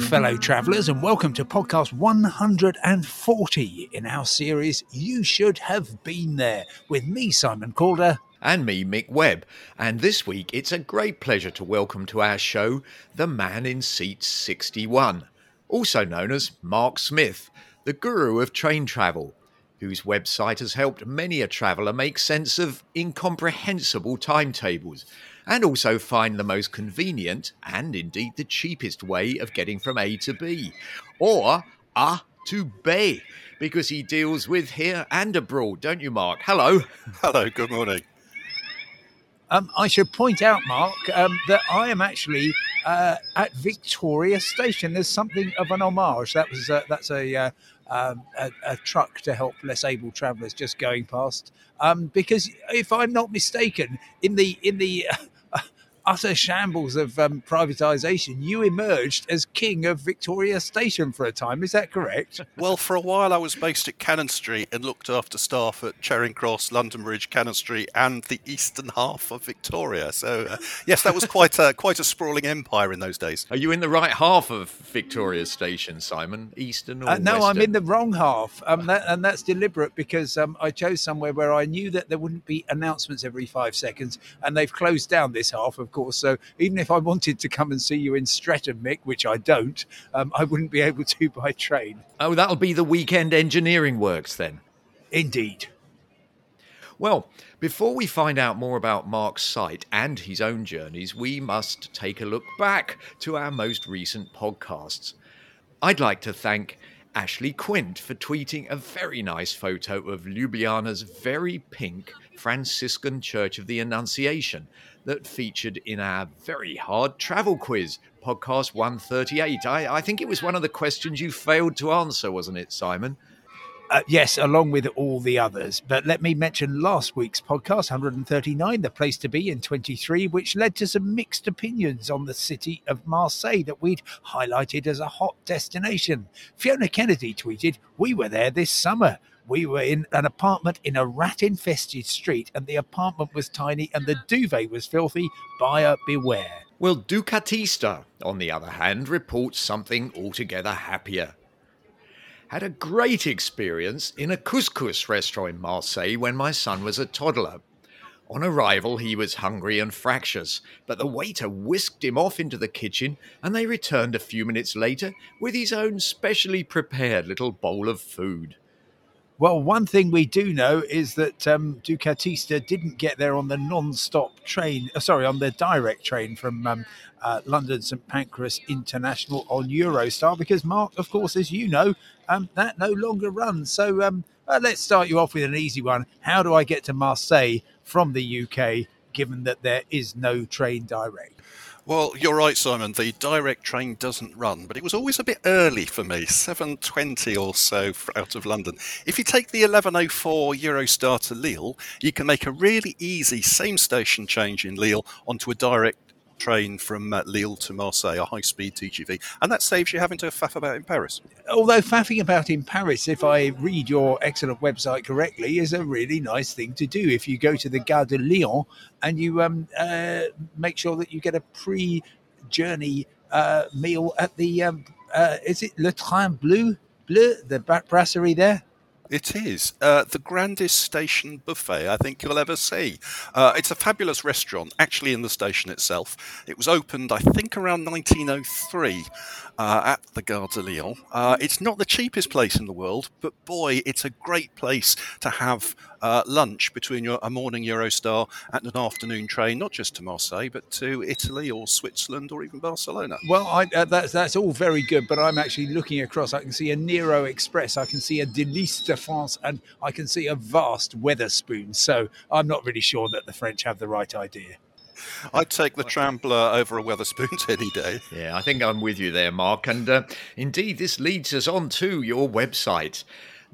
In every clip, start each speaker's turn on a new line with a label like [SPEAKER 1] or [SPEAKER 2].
[SPEAKER 1] Fellow travellers, and welcome to podcast 140 in our series You Should Have Been There with me, Simon Calder.
[SPEAKER 2] And me, Mick Webb. And this week it's a great pleasure to welcome to our show the man in seat 61, also known as Mark Smith, the guru of train travel, whose website has helped many a traveller make sense of incomprehensible timetables and also find the most convenient and indeed the cheapest way of getting from A to B or A to B because he deals with here and abroad, don't you, Mark? Hello.
[SPEAKER 3] Hello, good morning.
[SPEAKER 1] Um, I should point out, Mark, um, that I am actually uh, at Victoria Station. There's something of an homage. That was uh, that's a, uh, um, a, a truck to help less able travellers just going past. Um, because if I'm not mistaken, in the in the utter shambles of um, privatisation, you emerged as king of Victoria Station for a time. Is that correct?
[SPEAKER 3] Well, for a while I was based at Cannon Street and looked after staff at Charing Cross, London Bridge, Cannon Street, and the eastern half of Victoria. So, uh, yes, that was quite a quite a sprawling empire in those days.
[SPEAKER 2] Are you in the right half of Victoria Station, Simon? Eastern or
[SPEAKER 1] uh, No,
[SPEAKER 2] western?
[SPEAKER 1] I'm in the wrong half, um, that, and that's deliberate because um, I chose somewhere where I knew that there wouldn't be announcements every five seconds, and they've closed down this half, of course. So even if I wanted to come and see you in Streatham, Mick, which I don't, um, I wouldn't be able to by train.
[SPEAKER 2] Oh, that'll be the weekend engineering works then.
[SPEAKER 1] Indeed.
[SPEAKER 2] Well, before we find out more about Mark's site and his own journeys, we must take a look back to our most recent podcasts. I'd like to thank Ashley Quint for tweeting a very nice photo of Ljubljana's very pink Franciscan Church of the Annunciation that featured in our very hard travel quiz, podcast 138. I, I think it was one of the questions you failed to answer, wasn't it, Simon?
[SPEAKER 1] Uh, yes, along with all the others. But let me mention last week's podcast, 139, The Place to Be in 23, which led to some mixed opinions on the city of Marseille that we'd highlighted as a hot destination. Fiona Kennedy tweeted, We were there this summer. We were in an apartment in a rat infested street, and the apartment was tiny and the duvet was filthy. Buyer beware.
[SPEAKER 2] Well, Ducatista, on the other hand, reports something altogether happier. Had a great experience in a couscous restaurant in Marseille when my son was a toddler. On arrival, he was hungry and fractious, but the waiter whisked him off into the kitchen and they returned a few minutes later with his own specially prepared little bowl of food.
[SPEAKER 1] Well, one thing we do know is that um, Ducatista didn't get there on the non-stop train. Uh, sorry, on the direct train from um, uh, London St Pancras International on Eurostar, because Mark, of course, as you know, um, that no longer runs. So uh, let's start you off with an easy one. How do I get to Marseille from the UK, given that there is no train direct?
[SPEAKER 3] Well, you're right, Simon. The direct train doesn't run, but it was always a bit early for me, 7:20 or so out of London. If you take the 11:04 Eurostar to Lille, you can make a really easy same station change in Lille onto a direct train from uh, Lille to Marseille, a high speed TGV, and that saves you having to faff about in Paris.
[SPEAKER 1] Although faffing about in Paris, if I read your excellent website correctly, is a really nice thing to do. If you go to the Gare de Lyon and you um, uh, make sure that you get a pre journey uh, meal at the, um, uh, is it Le Train Bleu? Bleu, the brasserie there?
[SPEAKER 3] It is uh, the grandest station buffet I think you'll ever see. Uh, it's a fabulous restaurant, actually, in the station itself. It was opened, I think, around 1903 uh, at the Gare de Lyon. Uh, it's not the cheapest place in the world, but boy, it's a great place to have uh, lunch between your, a morning Eurostar and an afternoon train, not just to Marseille, but to Italy or Switzerland or even Barcelona.
[SPEAKER 1] Well, I, uh, that's that's all very good, but I'm actually looking across. I can see a Nero Express, I can see a Délice de France, and I can see a vast Wetherspoon. So I'm not really sure that the French have the right idea.
[SPEAKER 3] I'd take the Train Bleu over a Wetherspoons any day.
[SPEAKER 2] Yeah, I think I'm with you there, Mark. And uh, indeed, this leads us on to your website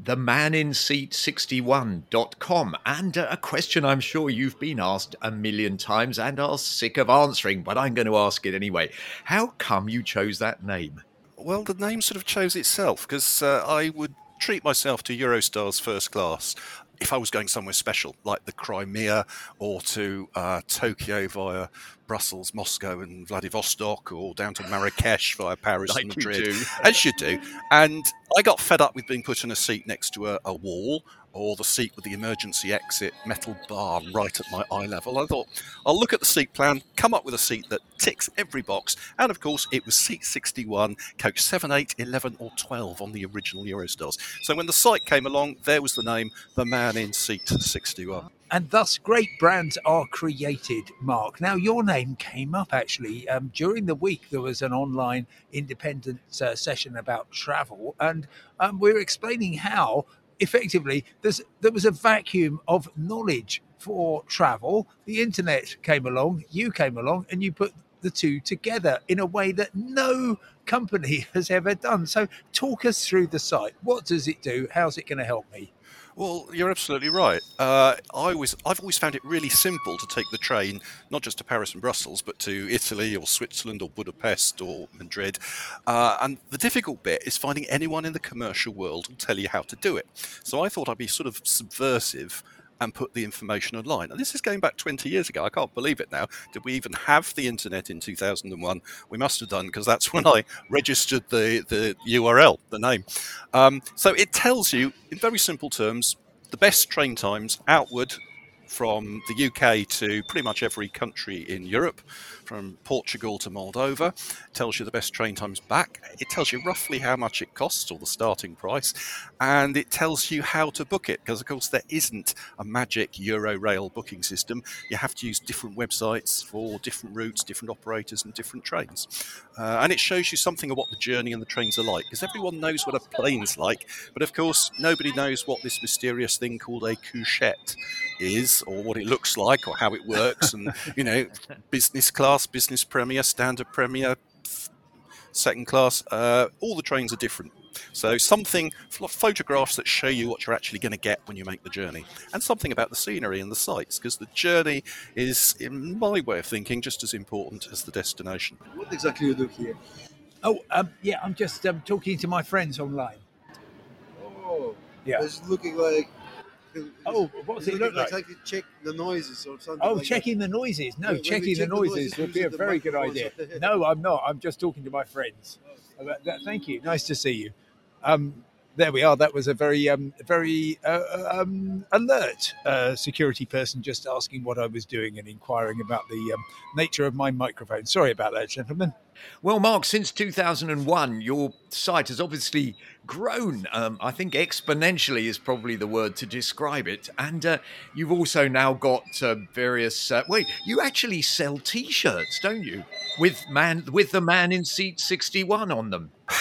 [SPEAKER 2] themaninseat61.com. And uh, a question I'm sure you've been asked a million times and are sick of answering, but I'm going to ask it anyway. How come you chose that name?
[SPEAKER 3] Well, the name sort of chose itself because uh, I would treat myself to Eurostar's first class if I was going somewhere special, like the Crimea or to uh, Tokyo via Brussels, Moscow, and Vladivostok, or down to Marrakesh via Paris
[SPEAKER 2] like
[SPEAKER 3] and Madrid,
[SPEAKER 2] you
[SPEAKER 3] as you do. And I got fed up with being put in a seat next to a, a wall or the seat with the emergency exit metal bar right at my eye level. I thought, I'll look at the seat plan, come up with a seat that ticks every box. And of course, it was seat 61, coach 7, 8, 11, or 12 on the original Eurostars. So when the site came along, there was the name, the man in seat 61
[SPEAKER 1] and thus great brands are created mark now your name came up actually um, during the week there was an online independent uh, session about travel and um, we were explaining how effectively there was a vacuum of knowledge for travel. The internet came along you came along and you put the two together in a way that no company has ever done. So talk us through the site. What does it do? How's it going to help me
[SPEAKER 3] well, you're absolutely right. Uh, I always, I've always found it really simple to take the train, not just to Paris and Brussels, but to Italy or Switzerland or Budapest or Madrid. Uh, and the difficult bit is finding anyone in the commercial world who'll tell you how to do it. So I thought I'd be sort of subversive and put the information online. And this is going back 20 years ago. I can't believe it now. Did we even have the internet in 2001? We must have done because that's when I registered the, the URL, the name. Um, so it tells you, in very simple terms, the best train times outward from the UK to pretty much every country in Europe from Portugal to Moldova. It tells you the best train times back. It tells you roughly how much it costs or the starting price. And it tells you how to book it because, of course, there isn't a magic Eurail booking system. You have to use different websites for different routes, different operators, and different trains. Uh, and it shows you something of what the journey and the trains are like because everyone knows what a plane's like. But, of course, nobody knows what this mysterious thing called a couchette is or what it looks like or how it works and you know business class class, business premier, standard premier, second class. Uh, all the trains are different. So something photographs that show you what you're actually going to get when you make the journey, and something about the scenery and the sights, because the journey is, in my way of thinking, just as important as the destination.
[SPEAKER 4] What exactly are you do here?
[SPEAKER 1] Oh, um, yeah, I'm just um, talking to my friends online.
[SPEAKER 4] Oh, yeah. It's looking like
[SPEAKER 1] Oh, what's it look like?
[SPEAKER 4] like? check the noises or something.
[SPEAKER 1] Oh,
[SPEAKER 4] like
[SPEAKER 1] checking
[SPEAKER 4] that.
[SPEAKER 1] the noises. No, yeah, checking check the, noises the noises would be a very good idea. no, I'm not. I'm just talking to my friends. about that. Thank you. Nice to see you. Um, there we are. That was a very, um, very uh, uh, um, alert uh, security person just asking what I was doing and inquiring about the um, nature of my microphone. Sorry about that, gentlemen.
[SPEAKER 2] Well, Mark, since 2001, your site has obviously grown. Um, I think exponentially is probably the word to describe it. And uh, you've also now got uh, various. Uh, wait, you actually sell T-shirts, don't you? With man, with the man in seat 61 on them.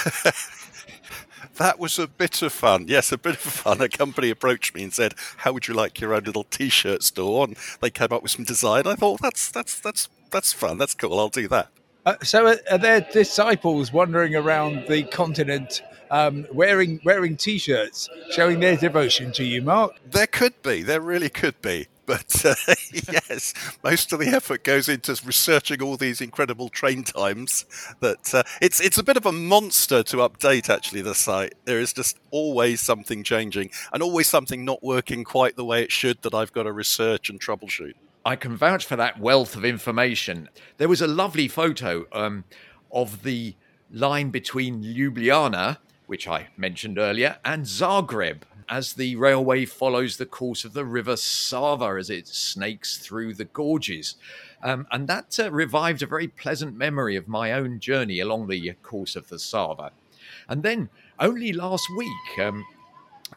[SPEAKER 3] that was a bit of fun. Yes, a bit of fun. A company approached me and said, "How would you like your own little T-shirt store?" And they came up with some design. I thought that's that's that's that's fun. That's cool. I'll do that.
[SPEAKER 1] Uh, so, are, are, there disciples wandering around the continent um, wearing wearing T-shirts, showing their devotion to you, Mark?
[SPEAKER 3] There could be. There really could be. But uh, yes, most of the effort goes into researching all these incredible train times. That uh, it's it's a bit of a monster to update. Actually, the site there is just always something changing and always something not working quite the way it should that I've got to research and troubleshoot.
[SPEAKER 2] I can vouch for that wealth of information. There was a lovely photo um, of the line between Ljubljana, which I mentioned earlier, and Zagreb as the railway follows the course of the river Sava as it snakes through the gorges. Um, and that uh, revived a very pleasant memory of my own journey along the course of the Sava. And then only last week, um,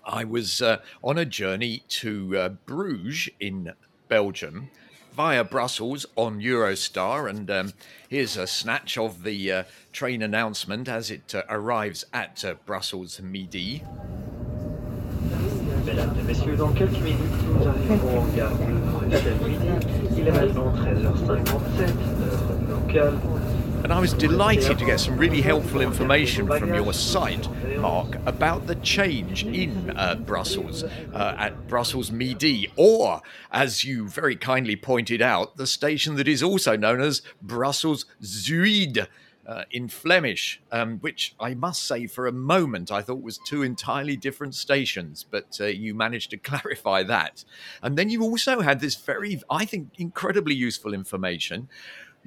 [SPEAKER 2] I was uh, on a journey to uh, Bruges in Belgium via Brussels on Eurostar. And um, here's a snatch of the uh, train announcement as it uh, arrives at uh, Brussels Midi. Mesdames et messieurs, dans quelques minutes, nous en gare Midi. Il est maintenant 13h57, heure locale. And I was delighted to get some really helpful information from your site, Mark, about the change in uh, Brussels, uh, at Brussels Midi, or, as you very kindly pointed out, the station that is also known as Brussels Zuid. uh, in Flemish, um, which I must say for a moment I thought was two entirely different stations, but uh, you managed to clarify that. And then you also had this very, I think, incredibly useful information.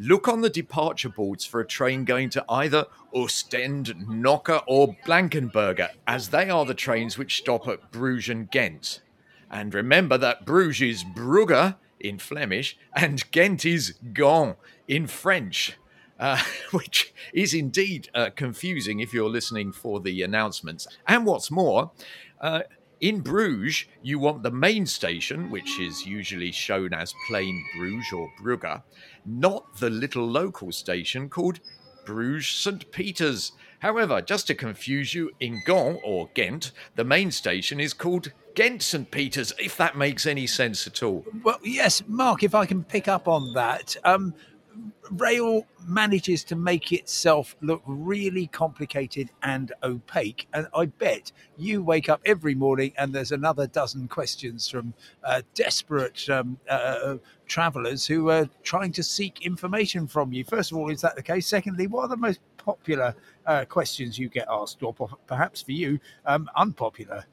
[SPEAKER 2] Look on the departure boards for a train going to either Ostend, Knokke, or Blankenberge, as they are the trains which stop at Bruges and Ghent. And remember that Bruges is Brugge in Flemish and Ghent is Gand in French uh, which is indeed uh, confusing if you're listening for the announcements. And what's more, uh, in Bruges, you want the main station, which is usually shown as plain Bruges or Brugge, not the little local station called Bruges St. Peter's. However, just to confuse you, in Gand or Ghent, the main station is called Ghent St. Peter's, if that makes any sense at all.
[SPEAKER 1] Well, yes, Mark, if I can pick up on that. Um, rail manages to make itself look really complicated and opaque. And I bet you wake up every morning and there's another dozen questions from uh, desperate um, uh, travelers who are trying to seek information from you. First of all, is that the case? Secondly, what are the most popular uh, questions you get asked, or perhaps for you, um, unpopular?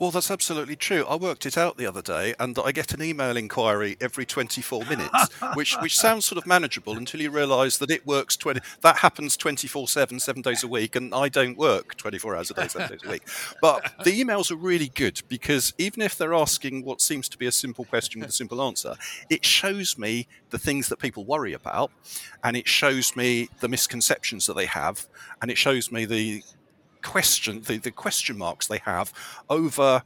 [SPEAKER 3] Well, that's absolutely true. I worked it out the other day, and I get an email inquiry every 24 minutes, which which sounds sort of manageable until you realise that it works 20. That happens 24/7, seven days a week, and I don't work 24 hours a day, seven days a week. But the emails are really good because even if they're asking what seems to be a simple question with a simple answer, it shows me the things that people worry about, and it shows me the misconceptions that they have, and it shows me the question the, the question marks they have over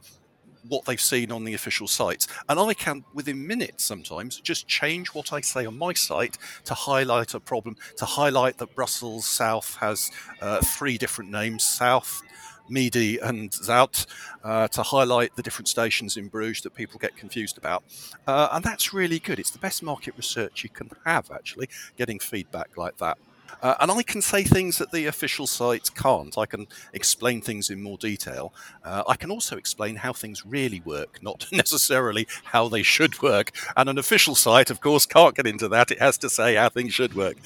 [SPEAKER 3] what they've seen on the official sites. And I can, within minutes sometimes, just change what I say on my site to highlight a problem, to highlight that Brussels South has uh, three different names South, Midi, and Zuid, uh, to highlight the different stations in Bruges that people get confused about. Uh, and that's really good. It's the best market research you can have, actually, getting feedback like that. Uh, and I can say things that the official sites can't. I can explain things in more detail. Uh, I can also explain how things really work, not necessarily how they should work. And an official site, of course, can't get into that. It has to say how things should work.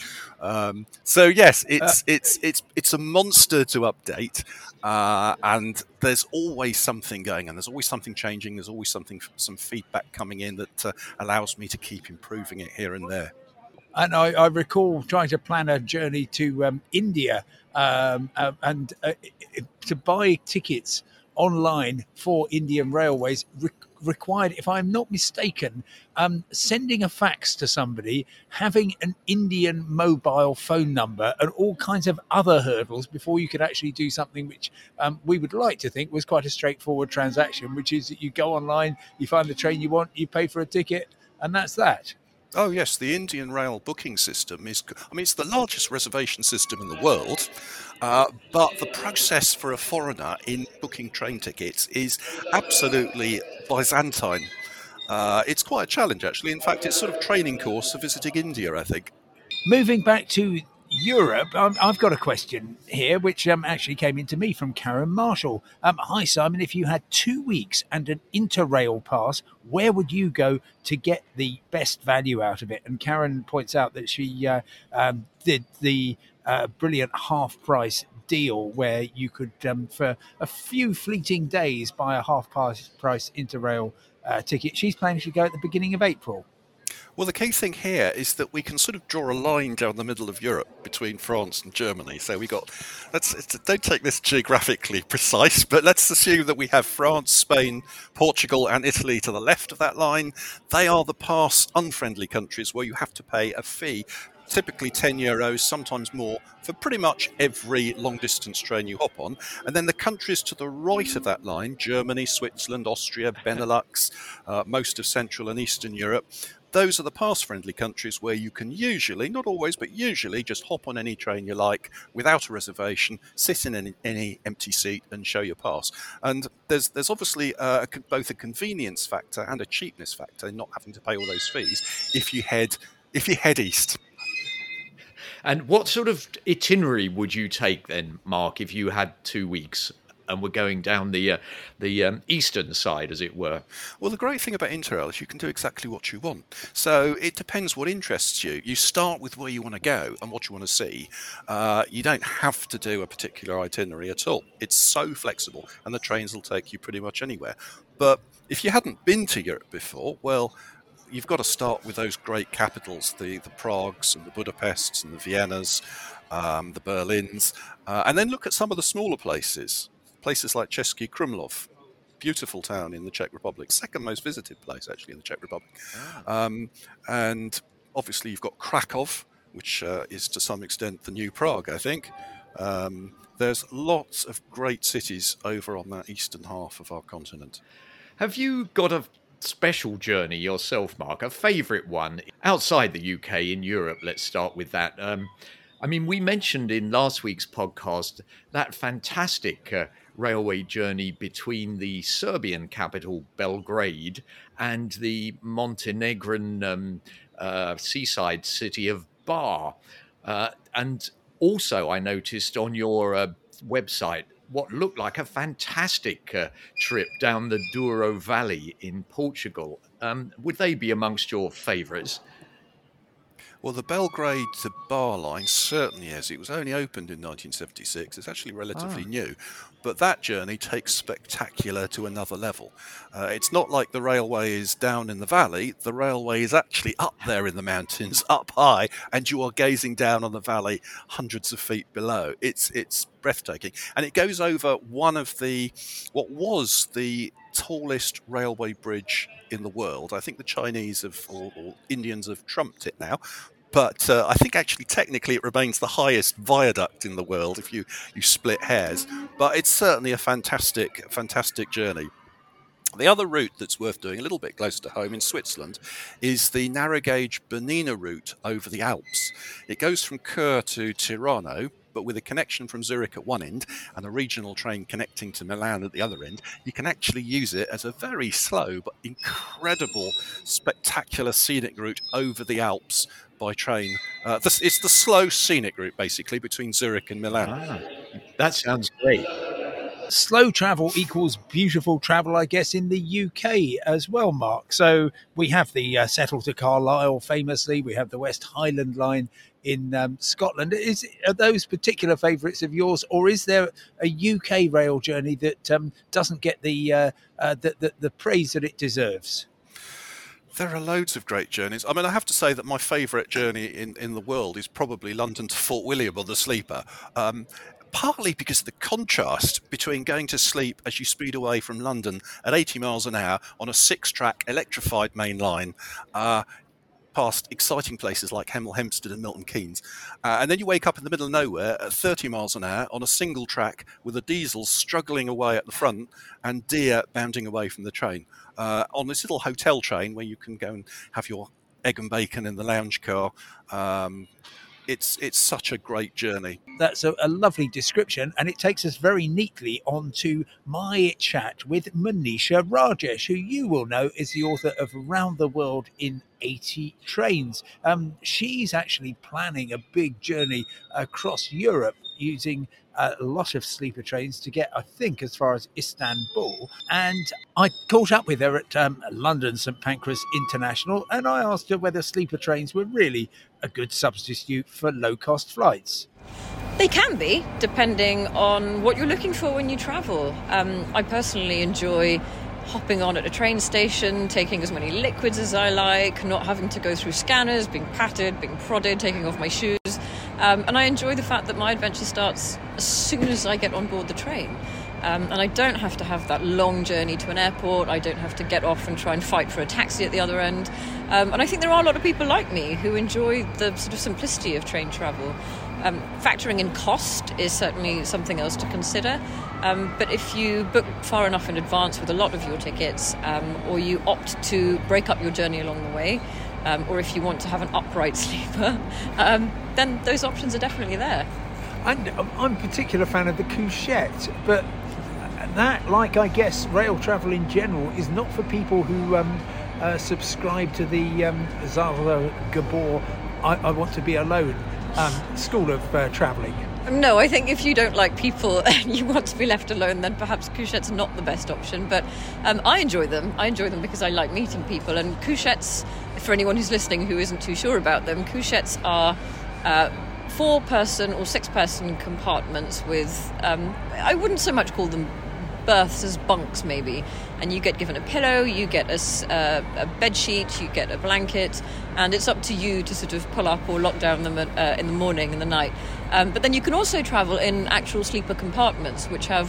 [SPEAKER 3] Um, so yes, it's uh, it's it's it's a monster to update, uh, and there's always something going, and there's always something changing. There's always something, some feedback coming in that uh, allows me to keep improving it here and there.
[SPEAKER 1] And I, I recall trying to plan a journey to um, India um, uh, and uh, to buy tickets online for Indian Railways re- required, if I'm not mistaken, um, sending a fax to somebody, having an Indian mobile phone number, and all kinds of other hurdles before you could actually do something which um, we would like to think was quite a straightforward transaction, which is that you go online, you find the train you want, you pay for a ticket, and that's that.
[SPEAKER 3] Oh yes, the Indian Rail booking system is. I mean, it's the largest reservation system in the world, uh, but the process for a foreigner in booking train tickets is absolutely Byzantine. Uh, it's quite a challenge, actually. In fact, it's sort of training course for visiting India. I think.
[SPEAKER 1] Moving back to Europe, um, I've got a question here, which um, actually came into me from Karen Marshall. Um, hi, Simon. If you had two weeks and an Interrail pass, where would you go to get the best value out of it? And Karen points out that she uh, um, did the uh, brilliant half price deal where you could, um, for a few fleeting days, buy a half price Interrail uh, ticket. She's planning to go at the beginning of April.
[SPEAKER 3] Well, the key thing here is that we can sort of draw a line down the middle of Europe between France and Germany. So we got, let's don't take this geographically precise, but let's assume that we have France, Spain, Portugal, and Italy to the left of that line. They are the pass unfriendly countries where you have to pay a fee typically 10 euros, sometimes more, for pretty much every long distance train you hop on. And then the countries to the right of that line Germany, Switzerland, Austria, Benelux, uh, most of Central and Eastern Europe those are the pass friendly countries where you can usually, not always, but usually just hop on any train you like without a reservation, sit in any, any empty seat and show your pass. And there's there's obviously uh, both a convenience factor and a cheapness factor in not having to pay all those fees if you head if you head east.
[SPEAKER 2] And what sort of itinerary would you take then, Mark, if you had two weeks and we're going down the uh, the um, eastern side, as it were.
[SPEAKER 3] Well, the great thing about Interrail is you can do exactly what you want. So it depends what interests you. You start with where you want to go and what you want to see. Uh, you don't have to do a particular itinerary at all. It's so flexible, and the trains will take you pretty much anywhere. But if you hadn't been to Europe before, well, you've got to start with those great capitals, the the Pragues and the Budapests and the Viennas, um, the Berlins, uh, and then look at some of the smaller places, places like Český Krumlov, beautiful town in the Czech Republic, second most visited place actually in the Czech Republic, ah. um, and obviously you've got Krakow, which uh, is to some extent the new Prague, I think. Um, there's lots of great cities over on that eastern half of our continent.
[SPEAKER 2] Have you got a special journey yourself, Mark? A favourite one outside the UK in Europe? Let's start with that. Um, I mean, we mentioned in last week's podcast that fantastic uh, railway journey between the Serbian capital, Belgrade, and the Montenegrin um, uh, seaside city of Bar. Uh, and also, I noticed on your uh, website what looked like a fantastic uh, trip down the Douro Valley in Portugal. Um, would they be amongst your favourites?
[SPEAKER 3] Well, the Belgrade to Bar line certainly is. It was only opened in 1976. It's actually relatively ah. new. But that journey takes spectacular to another level. Uh, it's not like the railway is down in the valley. The railway is actually up there in the mountains, up high, and you are gazing down on the valley hundreds of feet below. It's it's breathtaking, and it goes over one of the what was the tallest railway bridge in the world. I think the Chinese have or, or Indians have trumped it now, but uh, I think actually technically it remains the highest viaduct in the world if you you split hairs. But it's certainly a fantastic fantastic journey. The other route that's worth doing a little bit closer to home in Switzerland is the narrow gauge Bernina route over the Alps. It goes from Chur to Tirano, but with a connection from Zurich at one end and a regional train connecting to Milan at the other end, you can actually use it as a very slow but incredible, spectacular scenic route over the Alps by train. Uh, this, it's the slow scenic route, basically, between Zurich and Milan. Ah,
[SPEAKER 2] that sounds great
[SPEAKER 1] slow travel equals beautiful travel, I guess, in the UK as well, Mark. So we have the uh, Settle to Carlisle, famously. We have the West Highland line in um, Scotland. Is are those particular favourites of yours, or is there a UK rail journey that um, doesn't get the, uh, uh, the, the the praise that it deserves?
[SPEAKER 3] There are loads of great journeys. I mean, I have to say that my favourite journey in, in the world is probably London to Fort William on the sleeper. Um, partly because of the contrast between going to sleep as you speed away from London at 80 miles an hour on a six track electrified main line. Uh, past exciting places like Hemel Hempstead and Milton Keynes. Uh, and then you wake up in the middle of nowhere at 30 miles an hour on a single track with a diesel struggling away at the front and deer bounding away from the train. Uh, on this little hotel train where you can go and have your egg and bacon in the lounge car. Um, it's it's such a great journey.
[SPEAKER 1] That's a, a, lovely description, and it takes us very neatly onto my chat with Monisha Rajesh, who you will know is the author of Around the World in 80 Trains. Um, she's actually planning a big journey across Europe using a lot of sleeper trains to get, I think, as far as Istanbul. And I caught up with her at um, London St Pancras International and I asked her whether sleeper trains were really a good substitute for low cost flights.
[SPEAKER 5] They can be, depending on what you're looking for when you travel. Um, I personally enjoy hopping on at a train station, taking as many liquids as I like, not having to go through scanners, being patted, being prodded, taking off my shoes. Um, and I enjoy the fact that my adventure starts as soon as I get on board the train. Um, and I don't have to have that long journey to an airport. I don't have to get off and try and fight for a taxi at the other end. Um, and I think there are a lot of people like me who enjoy the sort of simplicity of train travel. Um, factoring in cost is certainly something else to consider. Um, but if you book far enough in advance with a lot of your tickets, um, or you opt to break up your journey along the way, um, or if you want to have an upright sleeper, um, then those options are definitely there.
[SPEAKER 1] And um, I'm a particular fan of the couchette, but that, like I guess rail travel in general, is not for people who um, uh, subscribe to the um, Garbo I, I, Want to Be Alone um, school of uh, travelling.
[SPEAKER 5] No, I think if you don't like people and you want to be left alone, then perhaps couchette's not the best option. But um, I enjoy them. I enjoy them because I like meeting people. And couchettes, for anyone who's listening who isn't too sure about them, couchettes are uh, four person or six person compartments with, um, I wouldn't so much call them berths as bunks maybe. And you get given a pillow you get a, uh, a bed sheet you get a blanket and it's up to you to sort of pull up or lock down them at, uh, in the morning and the night. Um, but then you can also travel in actual sleeper compartments which have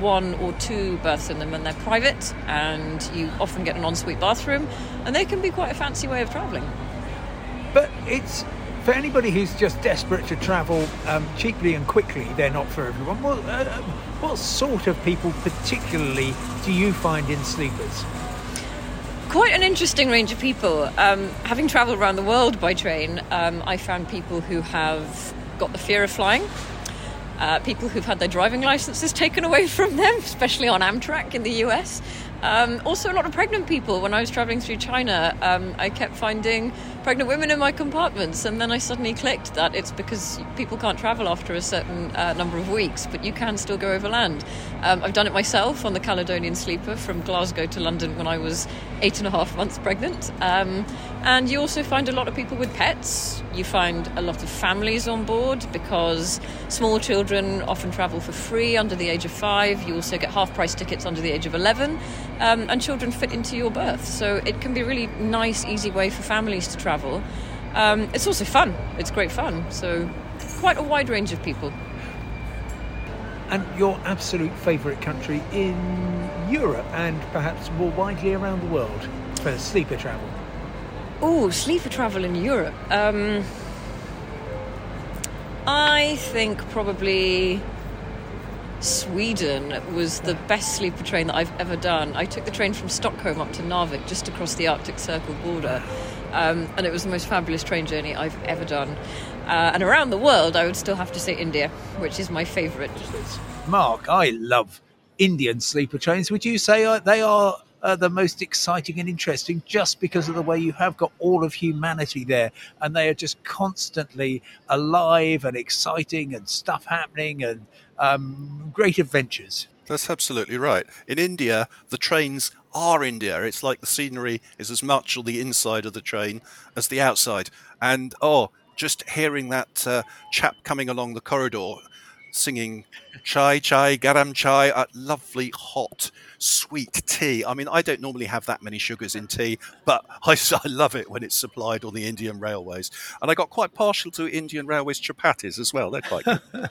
[SPEAKER 5] one or two berths in them and they're private and you often get an ensuite bathroom and they can be quite a fancy way of traveling.
[SPEAKER 1] But it's for anybody who's just desperate to travel um, cheaply and quickly, they're not for everyone. What, uh, what sort of people, particularly, do you find in sleepers?
[SPEAKER 5] Quite an interesting range of people. Um, having travelled around the world by train, um, I found people who have got the fear of flying. Uh, people who've had their driving licenses taken away from them, especially on Amtrak in the US. Um, also, a lot of pregnant people. When I was traveling through China, um, I kept finding pregnant women in my compartments, and then I suddenly clicked that it's because people can't travel after a certain uh, number of weeks, but you can still go overland. Um, I've done it myself on the Caledonian Sleeper from Glasgow to London when I was eight and a half months pregnant. And you also find a lot of people with pets. You find a lot of families on board because small children often travel for free under the age of five. You also get half price tickets under the age of 11, um, and children fit into your berth. So it can be a really nice, easy way for families to travel travel. Um, it's also fun. It's great fun. So quite a wide range of people.
[SPEAKER 1] And your absolute favourite country in Europe and perhaps more widely around the world for sleeper travel?
[SPEAKER 5] Oh, sleeper travel in Europe. Um, I think probably Sweden was the best sleeper train that I've ever done. I took the train from Stockholm up to Narvik, just across the Arctic Circle border. Um, and it was the most fabulous train journey I've ever done. Uh, and around the world, I would still have to say India, which is my favourite.
[SPEAKER 1] Mark, I love Indian sleeper trains. Would you say uh, they are uh, the most exciting and interesting just because of the way you have got all of humanity there and they are just constantly alive and exciting and stuff happening and um, great adventures.
[SPEAKER 3] That's absolutely right. In India, the trains are India. It's like the scenery is as much on the inside of the train as the outside. And oh, just hearing that uh, chap coming along the corridor singing chai chai garam chai a lovely hot sweet tea. I mean i don't normally have that many sugars in tea but I, I, love it when it's supplied on the indian railways. And i got quite partial to indian railways chapatis as well. They're quite good.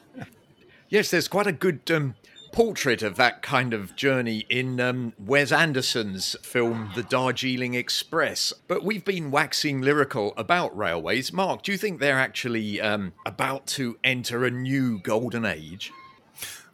[SPEAKER 2] Yes there's quite a good um, portrait of that kind of journey in um, Wes Anderson's film The Darjeeling Express. But we've been waxing lyrical about railways. Mark, do you think they're actually um, about to enter a new golden age?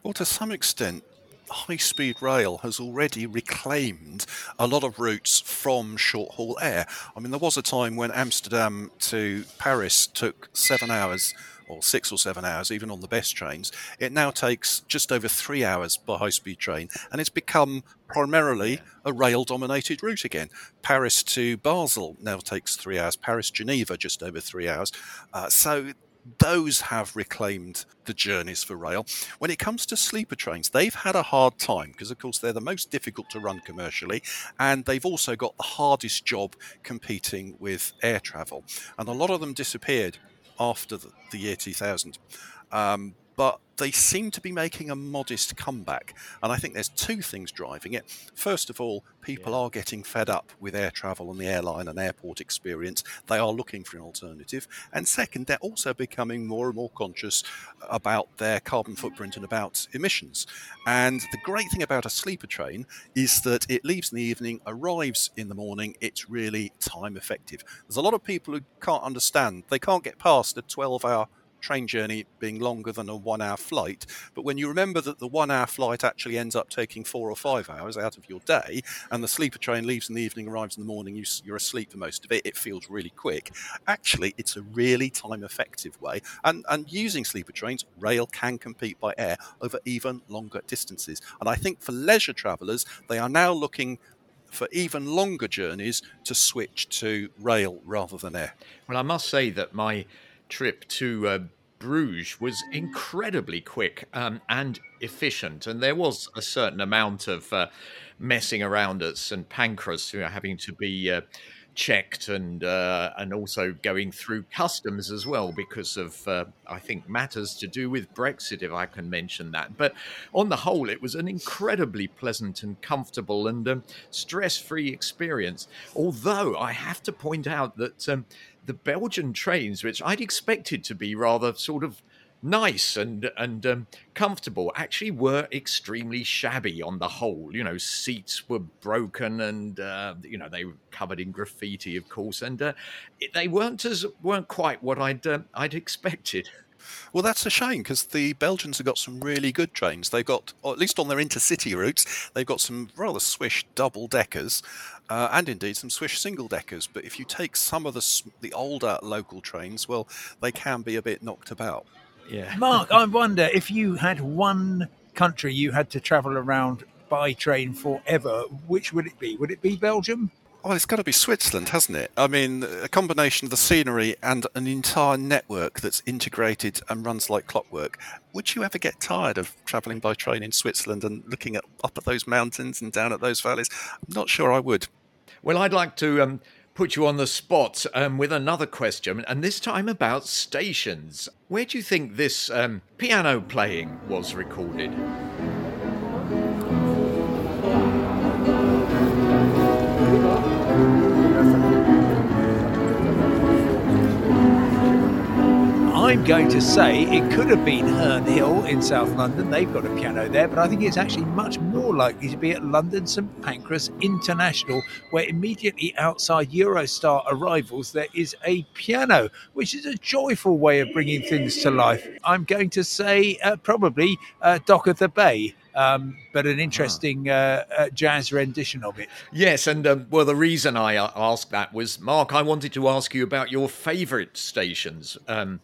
[SPEAKER 3] Well, to some extent, high speed rail has already reclaimed a lot of routes from short haul air. I mean, there was a time when Amsterdam to Paris took seven hours or six or seven hours, even on the best trains. It now takes just over three hours by high speed train, and it's become primarily a rail dominated route again. Paris to Basel now takes three hours, Paris Geneva just over three hours. Uh, so those have reclaimed the journeys for rail. When it comes to sleeper trains, they've had a hard time because, of course, they're the most difficult to run commercially, and they've also got the hardest job competing with air travel. And a lot of them disappeared after the, the year 2000. Um, but they seem to be making a modest comeback. And I think there's two things driving it. First of all, people yeah. are getting fed up with air travel and the airline and airport experience. They are looking for an alternative. And second, they're also becoming more and more conscious about their carbon footprint and about emissions. And the great thing about a sleeper train is that it leaves in the evening, arrives in the morning, it's really time effective. There's a lot of people who can't understand, they can't get past a 12 hour train journey being longer than a one hour flight. But when you remember that the one hour flight actually ends up taking four or five hours out of your day, and the sleeper train leaves in the evening, arrives in the morning, you, are asleep for most of it, it feels really quick. Actually, it's a really time effective way. And, and using sleeper trains, rail can compete by air over even longer distances. And I think for leisure travellers, they are now looking for even longer journeys to switch to rail rather than air.
[SPEAKER 2] Well, I must say that my trip to uh, Bruges was incredibly quick um, and efficient, and there was a certain amount of uh, messing around at St Pancras, you know, having to be uh, checked and uh, and also going through customs as well because of uh, I think matters to do with Brexit, if I can mention that. But on the whole, it was an incredibly pleasant and comfortable and um, stress-free experience. Although I have to point out that um, the Belgian trains, which I'd expected to be rather sort of nice and and um, comfortable actually were extremely shabby on the whole. You know seats were broken and uh, you know they were covered in graffiti of course and uh, they weren't as weren't quite what i'd uh, i'd expected.
[SPEAKER 3] Well, that's a shame because the Belgians have got some really good trains. They've got, at least on their intercity routes, they've got some rather swish double deckers, uh, and indeed some swish single deckers. But if you take some of the the older local trains, well, they can be a bit knocked about.
[SPEAKER 1] Yeah. Mark, I wonder if you had one country you had to travel around by train forever, which would it be? Would it be Belgium?
[SPEAKER 3] Well, it's got to be Switzerland, hasn't it? I mean, a combination of the scenery and an entire network that's integrated and runs like clockwork. Would you ever get tired of travelling by train in Switzerland and looking at, up at those mountains and down at those valleys? I'm not sure I would.
[SPEAKER 2] Well, I'd like to um, put you on the spot um, with another question, and this time about stations. Where do you think this um, piano playing was recorded?
[SPEAKER 1] I'm going to say it could have been Herne Hill in South London. They've got a piano there, but I think it's actually much more likely to be at London St Pancras International, where immediately outside Eurostar arrivals there is a piano, which is a joyful way of bringing things to life. I'm going to say uh, probably uh, Dock of the Bay. Um, but an interesting uh, uh, jazz rendition of it.
[SPEAKER 2] Yes, and um, well, the reason I uh, asked that was, Mark, I wanted to ask you about your favourite stations. Um,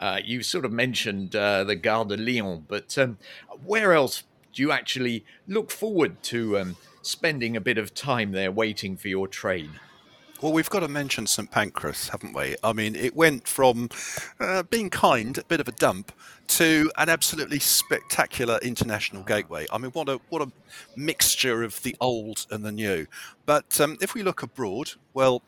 [SPEAKER 2] uh, you sort of mentioned uh, the Gare de Lyon, but um, where else do you actually look forward to um, spending a bit of time there waiting for your train?
[SPEAKER 3] Well, we've got to mention St Pancras, haven't we? I mean, it went from uh, being kind, a bit of a dump, to an absolutely spectacular international gateway. I mean, what a what a mixture of the old and the new. But um, if we look abroad, well,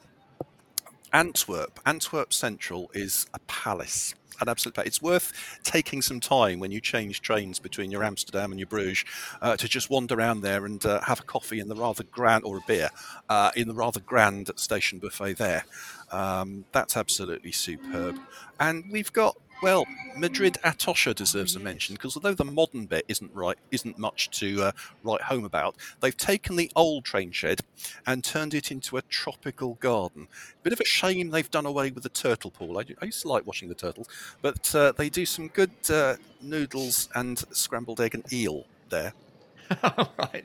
[SPEAKER 3] Antwerp, Antwerp Central is a palace an absolute. It's worth taking some time when you change trains between your Amsterdam and your Bruges uh, to just wander around there and uh, have a coffee in the rather grand or a beer uh, in the rather grand station buffet there. Um, that's absolutely superb. And we've got well, Madrid Atocha deserves a mention because although the modern bit isn't right, isn't much to uh, write home about, they've taken the old train shed and turned it into a tropical garden. Bit of a shame they've done away with the turtle pool. I, I used to like watching the turtles, but uh, they do some good uh, noodles and scrambled egg and eel there.
[SPEAKER 2] right.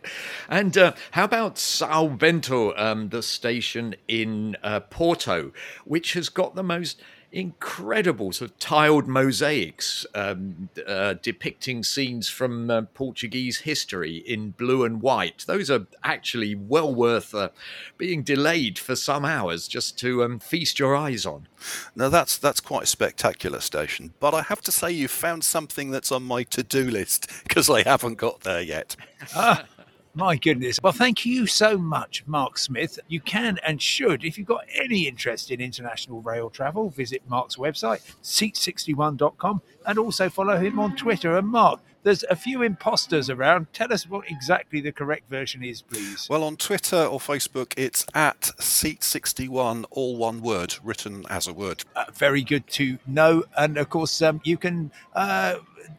[SPEAKER 2] And uh, how about Sao Bento, um, the station in uh, Porto, which has got the most incredible sort of tiled mosaics um, uh, depicting scenes from uh, Portuguese history in blue and white. Those are actually well worth uh, being delayed for some hours just to um, feast your eyes on.
[SPEAKER 3] Now that's that's quite a spectacular station, but I have to say you found something that's on my to-do list because I haven't got there yet.
[SPEAKER 1] My goodness. Well, thank you so much, Mark Smith. You can and should, if you've got any interest in international rail travel, visit Mark's website, seat61.com, and also follow him on Twitter. And Mark, there's a few imposters around. Tell us what exactly the correct version is, please.
[SPEAKER 3] Well, on Twitter or Facebook, it's at Seat61, all one word, written as a word.
[SPEAKER 1] Uh, very good to know. And of course, um, you can uh,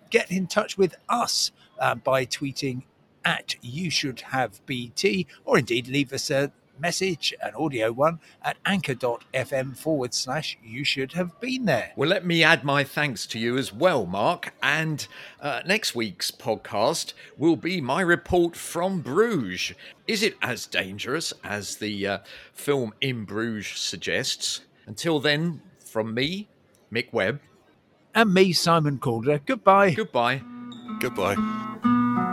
[SPEAKER 1] get in touch with us uh, by tweeting at you should have BT, or indeed leave us a message, an audio one, at anchor.fm forward slash you should have been there.
[SPEAKER 2] Well, let me add my thanks to you as well, Mark. And uh, next week's podcast will be my report from Bruges. Is it as dangerous as the uh, film In Bruges suggests? Until then, from me, Mick Webb.
[SPEAKER 1] And me, Simon Calder. Goodbye.
[SPEAKER 2] Goodbye.
[SPEAKER 3] Goodbye.